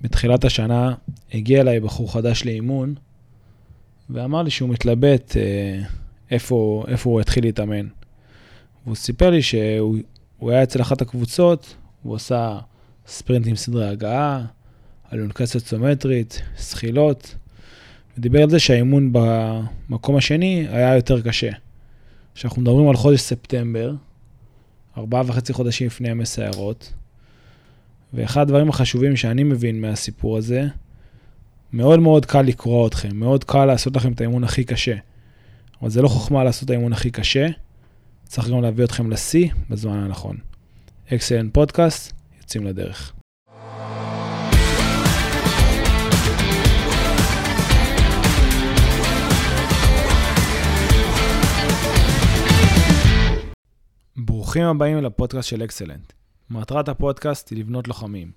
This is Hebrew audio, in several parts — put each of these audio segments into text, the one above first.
בתחילת השנה הגיע אליי בחור חדש לאימון, ואמר לי שהוא מתלבט אה, איפה, איפה הוא יתחיל להתאמן. והוא סיפר לי שהוא היה אצל אחת הקבוצות, הוא עשה ספרינט עם סדרי הגעה, אלונקה סוציומטרית, זחילות, ודיבר על זה שהאימון במקום השני היה יותר קשה. כשאנחנו מדברים על חודש ספטמבר, ארבעה וחצי חודשים לפני ימי ואחד הדברים החשובים שאני מבין מהסיפור הזה, מאוד מאוד קל לקרוא אתכם, מאוד קל לעשות לכם את האימון הכי קשה. אבל זה לא חוכמה לעשות את האימון הכי קשה, צריך גם להביא אתכם לשיא בזמן הנכון. אקסלנט פודקאסט, יוצאים לדרך. ברוכים הבאים לפודקאסט של אקסלנט. מטרת הפודקאסט היא לבנות לוחמים.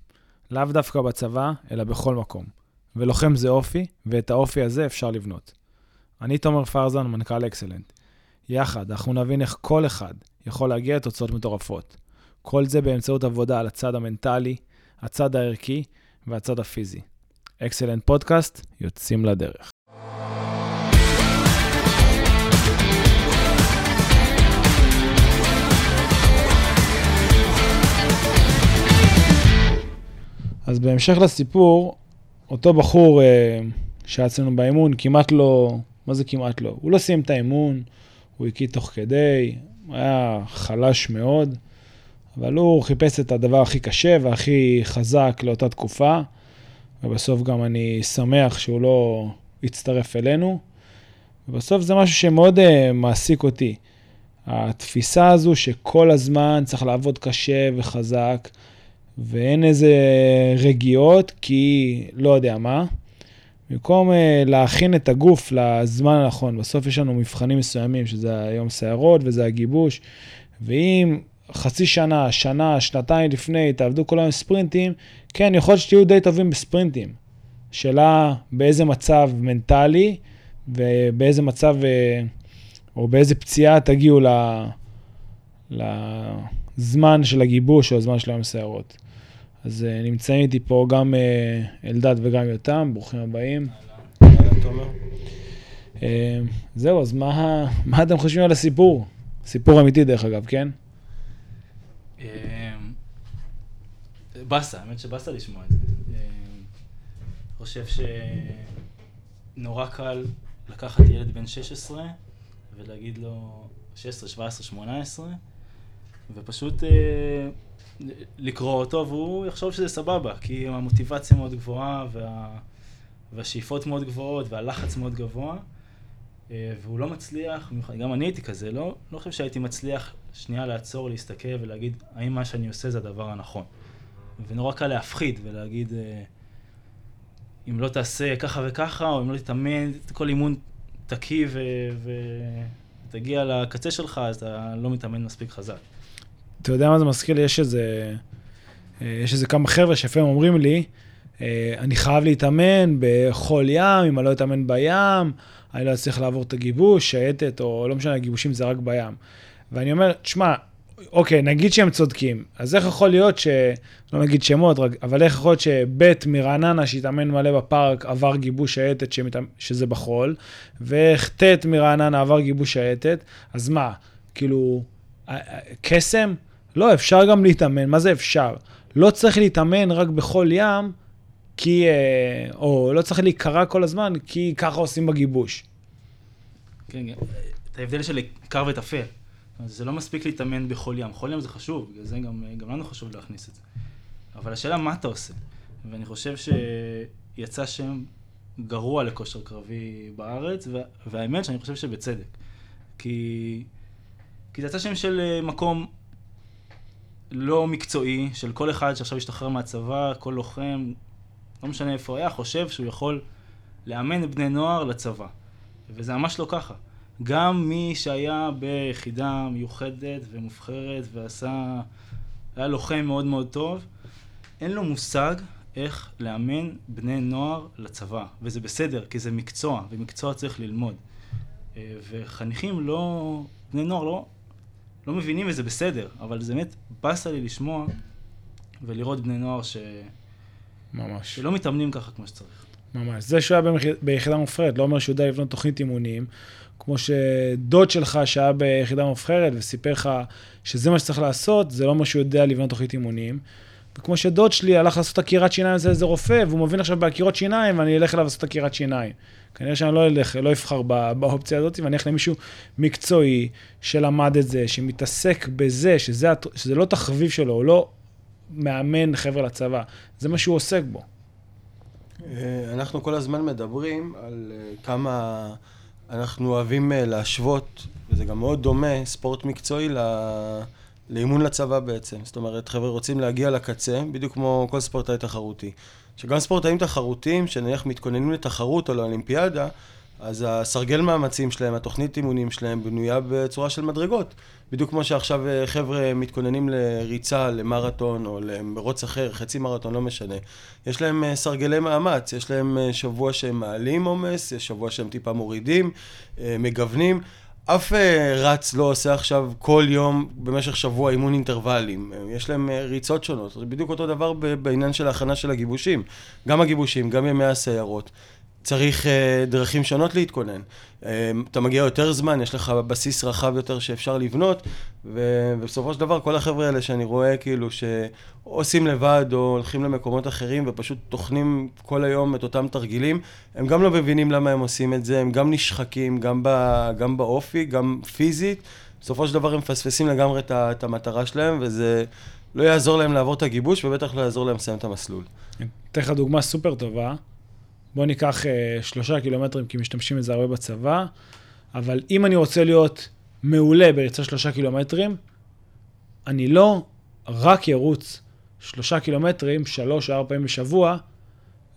לאו דווקא בצבא, אלא בכל מקום. ולוחם זה אופי, ואת האופי הזה אפשר לבנות. אני תומר פרזן, מנכ"ל אקסלנט. יחד, אנחנו נבין איך כל אחד יכול להגיע לתוצאות מטורפות. כל זה באמצעות עבודה על הצד המנטלי, הצד הערכי והצד הפיזי. אקסלנט פודקאסט, יוצאים לדרך. אז בהמשך לסיפור, אותו בחור אה, שהיה אצלנו באימון, כמעט לא, מה זה כמעט לא? הוא לא סיים את האימון, הוא הקיא תוך כדי, היה חלש מאוד, אבל הוא חיפש את הדבר הכי קשה והכי חזק לאותה תקופה, ובסוף גם אני שמח שהוא לא הצטרף אלינו, ובסוף זה משהו שמאוד uh, מעסיק אותי. התפיסה הזו שכל הזמן צריך לעבוד קשה וחזק, ואין איזה רגיעות, כי לא יודע מה. במקום uh, להכין את הגוף לזמן הנכון, בסוף יש לנו מבחנים מסוימים, שזה היום סערות וזה הגיבוש, ואם חצי שנה, שנה, שנתיים לפני, תעבדו כל היום ספרינטים, כן, יכול להיות שתהיו די טובים בספרינטים. שאלה באיזה מצב מנטלי ובאיזה מצב, אה, או באיזה פציעה תגיעו לזמן של הגיבוש או הזמן של היום סערות. אז uh, נמצאים איתי פה גם uh, אלדד וגם יותם, ברוכים הבאים. Uh, זהו, אז מה, מה אתם חושבים על הסיפור? סיפור אמיתי דרך אגב, כן? באסה, האמת שבאסה לשמוע את זה. חושב שנורא קל לקחת ילד בן 16 ולהגיד לו 16, 17, 18 ופשוט לקרוא אותו, והוא יחשוב שזה סבבה, כי המוטיבציה מאוד גבוהה, וה... והשאיפות מאוד גבוהות, והלחץ מאוד גבוה, אה, והוא לא מצליח, גם אני הייתי כזה, לא, לא חושב שהייתי מצליח שנייה לעצור, להסתכל ולהגיד, האם מה שאני עושה זה הדבר הנכון. ונורא קל להפחיד ולהגיד, אה, אם לא תעשה ככה וככה, או אם לא תתאמן, כל אימון תקיא ותגיע לקצה שלך, אז אתה לא מתאמן מספיק חזק. אתה יודע מה זה מזכיר לי? יש איזה, אה, יש איזה כמה חבר'ה שלפעמים אומרים לי, אה, אני חייב להתאמן בחול ים, אם אני לא אתאמן בים, אני לא אצליח לעבור את הגיבוש, שייטת, או לא משנה, הגיבושים זה רק בים. ואני אומר, תשמע, אוקיי, נגיד שהם צודקים, אז איך יכול להיות ש... לא נגיד שמות, אבל איך יכול להיות שבית מרעננה שהתאמן מלא בפארק עבר גיבוש שייטת שמת... שזה בחול, ואיך ט' מרעננה עבר גיבוש שייטת, אז מה, כאילו, קסם? לא, אפשר גם להתאמן. מה זה אפשר? לא צריך להתאמן רק בחול ים, כי... אה, או לא צריך להיקרע כל הזמן, כי ככה עושים בגיבוש. כן, כן. את ההבדל של קר וטפל. זה לא מספיק להתאמן בחול ים. חול ים זה חשוב, בגלל זה גם, גם לנו חשוב להכניס את זה. אבל השאלה מה אתה עושה. ואני חושב שיצא שם גרוע לכושר קרבי בארץ, והאמת שאני חושב שבצדק. כי, כי זה יצא שם של אה, מקום לא מקצועי של כל אחד שעכשיו השתחרר מהצבא, כל לוחם, לא משנה איפה היה, חושב שהוא יכול לאמן בני נוער לצבא. וזה ממש לא ככה. גם מי שהיה ביחידה מיוחדת ומובחרת ועשה, היה לוחם מאוד מאוד טוב, אין לו מושג איך לאמן בני נוער לצבא. וזה בסדר, כי זה מקצוע, ומקצוע צריך ללמוד. אה, וחניכים לא, בני נוער לא, לא מבינים וזה בסדר, אבל זה באמת באסה לי לשמוע ולראות בני נוער ש... ממש. שלא מתאמנים ככה כמו שצריך. ממש. זה שהוא היה במח- ביחידה מובחרת, לא אומר שהוא יודע לבנות תוכנית אימונים, כמו שדוד שלך שהיה ביחידה מובחרת וסיפר לך שזה מה שצריך לעשות, זה לא אומר שהוא יודע לבנות תוכנית אימונים. וכמו שדוד שלי הלך לעשות עקירת שיניים אצל איזה רופא, והוא מבין עכשיו בעקירות שיניים, ואני אלך אליו לעשות עקירת שיניים. כנראה שאני לא אלך, לא אבחר באופציה הזאת, ואני אלך למישהו מקצועי שלמד את זה, שמתעסק בזה, שזה, שזה לא תחביב שלו, הוא לא מאמן חבר'ה לצבא, זה מה שהוא עוסק בו. אה, אנחנו כל הזמן מדברים על אה, כמה אנחנו אוהבים אה, להשוות, וזה גם מאוד דומה, ספורט מקצועי ל- לאימון לצבא בעצם. זאת אומרת, חבר'ה רוצים להגיע לקצה, בדיוק כמו כל ספורטאי תחרותי. שגם ספורטאים תחרותיים, שנניח מתכוננים לתחרות או לאולימפיאדה, אז הסרגל מאמצים שלהם, התוכנית אימונים שלהם, בנויה בצורה של מדרגות. בדיוק כמו שעכשיו אה, חבר'ה מתכוננים לריצה, למרתון או למרוץ אחר, חצי מרתון, לא משנה. יש להם אה, סרגלי מאמץ, יש להם אה, שבוע שהם מעלים עומס, יש שבוע שהם טיפה מורידים, מגוונים. אף אה, רץ לא עושה עכשיו כל יום במשך שבוע אימון אינטרוולים. אה, יש להם אה, ריצות שונות. זה בדיוק אותו דבר בעניין של ההכנה של הגיבושים. גם הגיבושים, גם ימי הסיירות. צריך uh, דרכים שונות להתכונן. Uh, אתה מגיע יותר זמן, יש לך בסיס רחב יותר שאפשר לבנות, ו- ובסופו של דבר כל החבר'ה האלה שאני רואה כאילו שעושים לבד או הולכים למקומות אחרים ופשוט טוחנים כל היום את אותם תרגילים, הם גם לא מבינים למה הם עושים את זה, הם גם נשחקים, גם, ב- גם באופי, גם פיזית. בסופו של דבר הם מפספסים לגמרי את, את המטרה שלהם, וזה לא יעזור להם לעבור את הגיבוש, ובטח לא יעזור להם לסיים את המסלול. אני אתן לך דוגמה סופר טובה. בוא ניקח אה, שלושה קילומטרים, כי משתמשים בזה הרבה בצבא, אבל אם אני רוצה להיות מעולה בריצה שלושה קילומטרים, אני לא רק ארוץ שלושה קילומטרים, שלוש או ארבע פעמים בשבוע,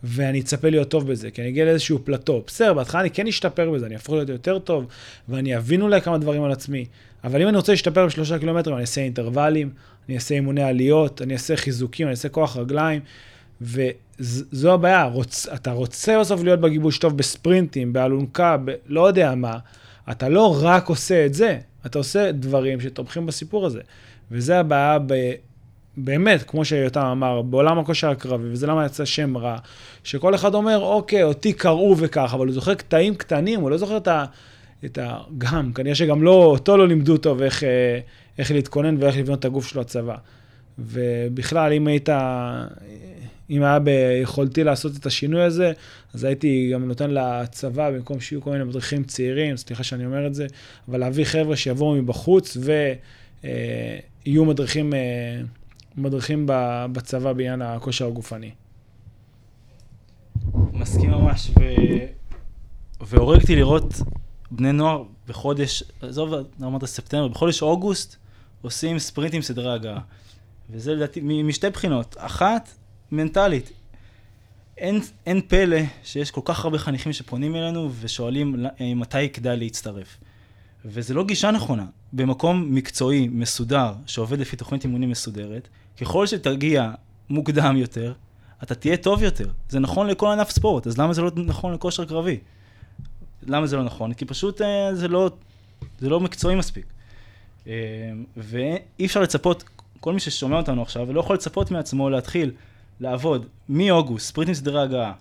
ואני אצפה להיות טוב בזה, כי אני אגיע לאיזשהו פלטו. בסדר, בהתחלה אני כן אשתפר בזה, אני אהפוך להיות יותר טוב, ואני אבין אולי כמה דברים על עצמי. אבל אם אני רוצה להשתפר בשלושה קילומטרים, אני אעשה אינטרוולים, אני אעשה אימוני עליות, אני אעשה חיזוקים, אני אעשה כוח רגליים, וזו הבעיה, רוצ, אתה רוצה בסוף להיות בגיבוש טוב בספרינטים, באלונקה, ב, לא יודע מה, אתה לא רק עושה את זה, אתה עושה דברים שתומכים בסיפור הזה. וזה הבעיה ב... באמת, כמו שיותם אמר, בעולם הכושר הקרבי, וזה למה יצא שם רע, שכל אחד אומר, אוקיי, אותי קראו וכך, אבל הוא זוכר קטעים קטנים, הוא לא זוכר את ה... את ה... גם, כנראה שגם לא, אותו לא לימדו טוב איך, אה, איך להתכונן ואיך לבנות את הגוף שלו הצבא. ובכלל, אם היית, אם היה ביכולתי לעשות את השינוי הזה, אז הייתי גם נותן לצבא, במקום שיהיו כל מיני מדריכים צעירים, סליחה שאני אומר את זה, אבל להביא חבר'ה שיבואו מבחוץ ויהיו מדריכים, אה, מדריכים בצבא בעניין הכושר הגופני. מסכים ממש, ו... והורג אותי לראות בני נוער בחודש, עזוב, אמרת ספטמבר, בחודש אוגוסט עושים ספרינט עם סדרי הגעה. וזה לדעתי משתי בחינות. אחת, מנטלית. אין, אין פלא שיש כל כך הרבה חניכים שפונים אלינו ושואלים אה, מתי כדאי להצטרף. וזה לא גישה נכונה. במקום מקצועי, מסודר, שעובד לפי תוכנית אימונים מסודרת, ככל שתגיע מוקדם יותר, אתה תהיה טוב יותר. זה נכון לכל ענף ספורט, אז למה זה לא נכון לכושר קרבי? למה זה לא נכון? כי פשוט אה, זה לא, זה לא מקצועי מספיק. אה, ואי אפשר לצפות, כל מי ששומע אותנו עכשיו, לא יכול לצפות מעצמו להתחיל לעבוד מאוגוסט, ספרינטים סדרי הגעה,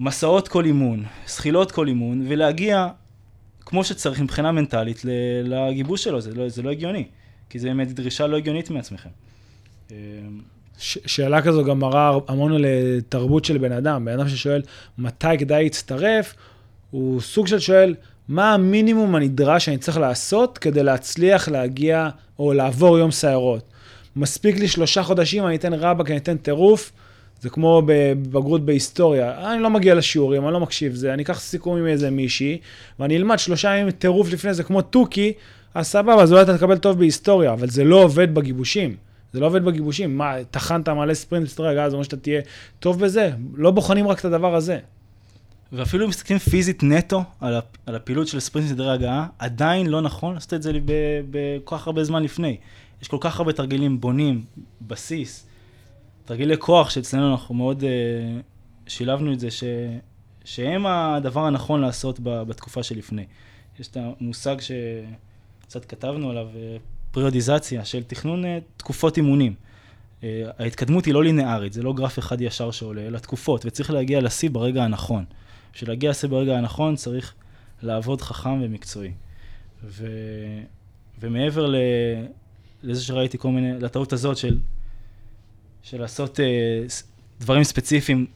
מסעות כל אימון, זחילות כל אימון, ולהגיע כמו שצריך מבחינה מנטלית לגיבוש שלו, זה לא, זה לא הגיוני, כי זה באמת דרישה לא הגיונית מעצמכם. אה, ש- שאלה כזו גם מראה המון על אה, תרבות של בן אדם. בן אדם ששואל מתי כדאי להצטרף, הוא סוג של שואל, מה המינימום הנדרש שאני צריך לעשות כדי להצליח להגיע או לעבור יום סיירות? מספיק לי שלושה חודשים, אני אתן רבאק, אני אתן טירוף, זה כמו בבגרות בהיסטוריה. אני לא מגיע לשיעורים, אני לא מקשיב זה, אני אקח סיכום עם איזה מישהי, ואני אלמד שלושה ימים טירוף לפני זה, כמו תוכי, אז סבבה, אז אולי אתה תקבל טוב בהיסטוריה, אבל זה לא עובד בגיבושים. זה לא עובד בגיבושים. מה, טחנת מלא ספרינט סדרי הגעה, זה אומר שאתה תהיה טוב בזה? לא בוחנים רק את הדבר הזה. ואפילו אם מסתכלים פיזית נטו על, הפ, על הפעילות של ספרינט סדרי הגעה, עדיין לא נכון לעשות את זה בכל כך הרבה זמן לפני. יש כל כך הרבה תרגילים בונים, בסיס, תרגילי כוח שאצלנו אנחנו מאוד uh, שילבנו את זה, ש, שהם הדבר הנכון לעשות ב, בתקופה שלפני. יש את המושג שקצת כתבנו עליו, אה, פריודיזציה של תכנון uh, תקופות אימונים. אה, ההתקדמות היא לא לינארית, זה לא גרף אחד ישר שעולה, אלא תקופות, וצריך להגיע לשיא ברגע הנכון. בשביל להגיע לשיא ברגע הנכון צריך לעבוד חכם ומקצועי. ו... ומעבר ל... לזה שראיתי כל מיני, לטעות הזאת של, של לעשות uh, דברים ספציפיים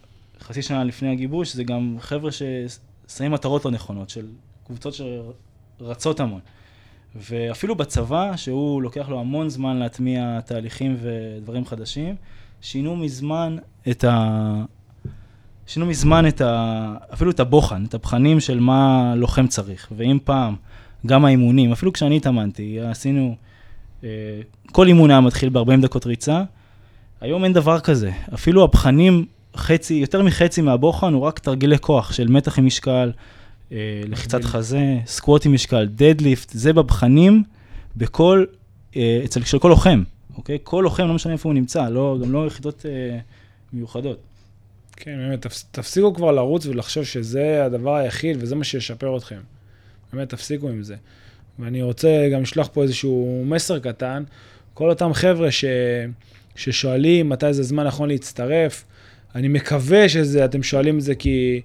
חצי שנה לפני הגיבוש, זה גם חבר'ה ששמים מטרות לא נכונות, של קבוצות שרצות המון. ואפילו בצבא, שהוא לוקח לו המון זמן להטמיע תהליכים ודברים חדשים, שינו מזמן את ה... שינו מזמן את ה... אפילו את הבוחן, את הבחנים של מה לוחם צריך. ואם פעם, גם האימונים, אפילו כשאני התאמנתי, עשינו... אה, כל אימון היה מתחיל ב-40 דקות ריצה, היום אין דבר כזה. אפילו הבחנים, חצי, יותר מחצי מהבוחן הוא רק תרגילי כוח של מתח עם משקל, אה, לחיצת חזה, סקווט עם משקל, דדליפט, זה בבחנים בכל, אה, אצל של כל לוחם, אוקיי? כל לוחם, לא משנה איפה הוא נמצא, לא, גם לא יחידות אה, מיוחדות. כן, באמת, תפסיקו כבר לרוץ ולחשוב שזה הדבר היחיד וזה מה שישפר אתכם. באמת, תפסיקו עם זה. ואני רוצה גם לשלוח פה איזשהו מסר קטן, כל אותם חבר'ה ש... ששואלים מתי זה זמן נכון להצטרף, אני מקווה שאתם שואלים את זה כי...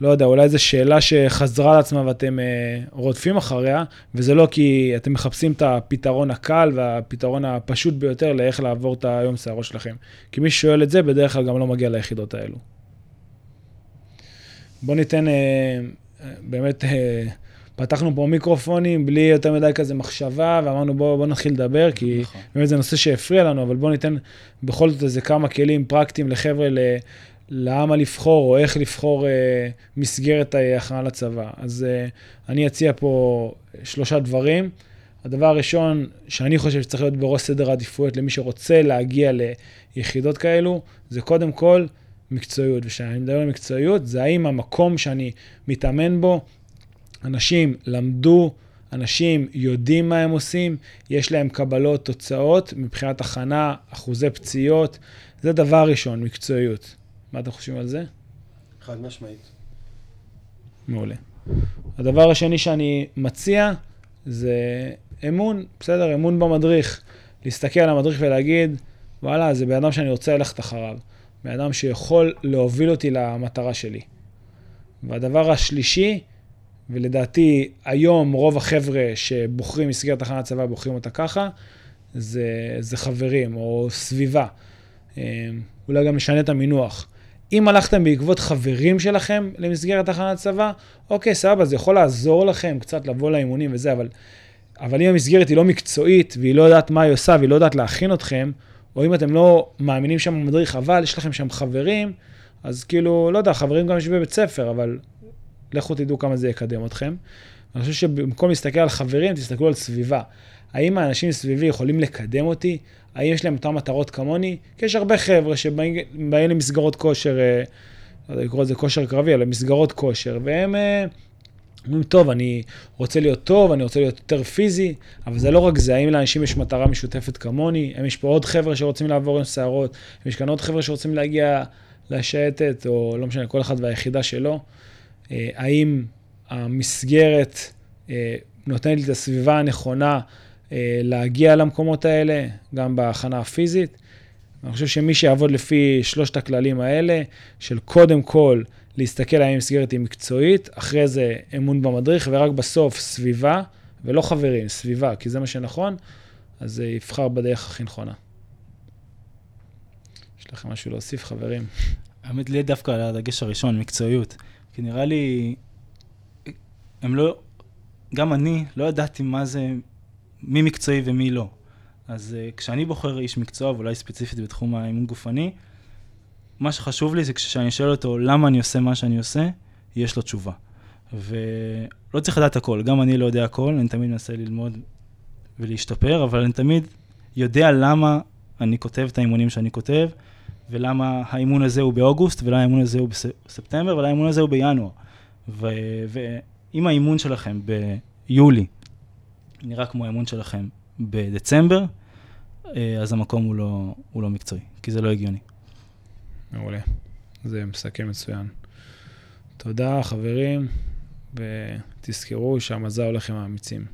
לא יודע, אולי זו שאלה שחזרה על עצמה ואתם אה, רודפים אחריה, וזה לא כי אתם מחפשים את הפתרון הקל והפתרון הפשוט ביותר לאיך לעבור את היום שערות שלכם. כי מי ששואל את זה, בדרך כלל גם לא מגיע ליחידות האלו. בואו ניתן, אה, אה, באמת, אה, פתחנו פה מיקרופונים בלי יותר מדי כזה מחשבה, ואמרנו בואו בוא נתחיל לדבר, כי נכון. באמת זה נושא שהפריע לנו, אבל בואו ניתן בכל זאת איזה כמה כלים פרקטיים לחבר'ה למה לבחור או איך לבחור אה, מסגרת הכנה לצבא. אז אה, אני אציע פה שלושה דברים. הדבר הראשון שאני חושב שצריך להיות בראש סדר העדיפויות למי שרוצה להגיע ליחידות כאלו, זה קודם כל מקצועיות. וכשאני מדבר על מקצועיות, זה האם המקום שאני מתאמן בו, אנשים למדו, אנשים יודעים מה הם עושים, יש להם קבלות, תוצאות, מבחינת הכנה, אחוזי פציעות. זה דבר ראשון, מקצועיות. מה אתם חושבים על זה? חד משמעית. מעולה. הדבר השני שאני מציע זה אמון, בסדר, אמון במדריך. להסתכל על המדריך ולהגיד, וואלה, זה בן אדם שאני רוצה ללכת אחריו. בן אדם שיכול להוביל אותי למטרה שלי. והדבר השלישי, ולדעתי היום רוב החבר'ה שבוחרים מסגרת תחנת צבא בוחרים אותה ככה, זה, זה חברים או סביבה. אה, אולי גם נשנה את המינוח. אם הלכתם בעקבות חברים שלכם למסגרת תחנת צבא, אוקיי, סבבה, זה יכול לעזור לכם קצת לבוא לאימונים וזה, אבל, אבל אם המסגרת היא לא מקצועית, והיא לא יודעת מה היא עושה, והיא לא יודעת להכין אתכם, או אם אתם לא מאמינים שם במדריך, אבל יש לכם שם חברים, אז כאילו, לא יודע, חברים גם יושבים בבית ספר, אבל לכו תדעו כמה זה יקדם אתכם. אני חושב שבמקום להסתכל על חברים, תסתכלו על סביבה. האם האנשים סביבי יכולים לקדם אותי? האם יש להם אותן מטרות כמוני? כי יש הרבה חבר'ה שבאים למסגרות כושר, אה, לא יודע לקרוא לזה כושר קרבי, אלא מסגרות כושר, והם אה, אומרים, טוב, אני רוצה להיות טוב, אני רוצה להיות יותר פיזי, אבל זה לא רק זה, האם לאנשים יש מטרה משותפת כמוני? האם יש פה עוד חבר'ה שרוצים לעבור עם שערות? יש כאן עוד חבר'ה שרוצים להגיע לשייטת, או לא משנה, כל אחד והיחידה שלו? אה, האם המסגרת נותנת לי את הסביבה הנכונה אה, להגיע למקומות האלה, גם בהכנה הפיזית. אני חושב שמי שיעבוד לפי שלושת הכללים האלה, של קודם כל להסתכל האם מסגרת היא מקצועית, אחרי זה אמון במדריך, ורק בסוף סביבה, ולא חברים, סביבה, כי זה מה שנכון, אז יבחר בדרך הכי נכונה. יש לכם משהו להוסיף, חברים? האמת לי דווקא על הדגש הראשון, מקצועיות. כי נראה לי, הם לא, גם אני לא ידעתי מה זה מי מקצועי ומי לא. אז uh, כשאני בוחר איש מקצוע, ואולי ספציפית בתחום האימון גופני, מה שחשוב לי זה כשאני שואל אותו למה אני עושה מה שאני עושה, יש לו תשובה. ולא צריך לדעת הכל, גם אני לא יודע הכל, אני תמיד מנסה ללמוד ולהשתפר, אבל אני תמיד יודע למה אני כותב את האימונים שאני כותב, ולמה האימון הזה הוא באוגוסט, ולמה האימון הזה הוא בספטמבר, ולמה האימון הזה הוא בינואר. ואם האימון שלכם ביולי נראה כמו האמון שלכם בדצמבר, אה, אז המקום הוא לא, הוא לא מקצועי, כי זה לא הגיוני. מעולה. זה מסכם מצוין. תודה, חברים, ותזכרו שהמזל הולך עם האמיצים.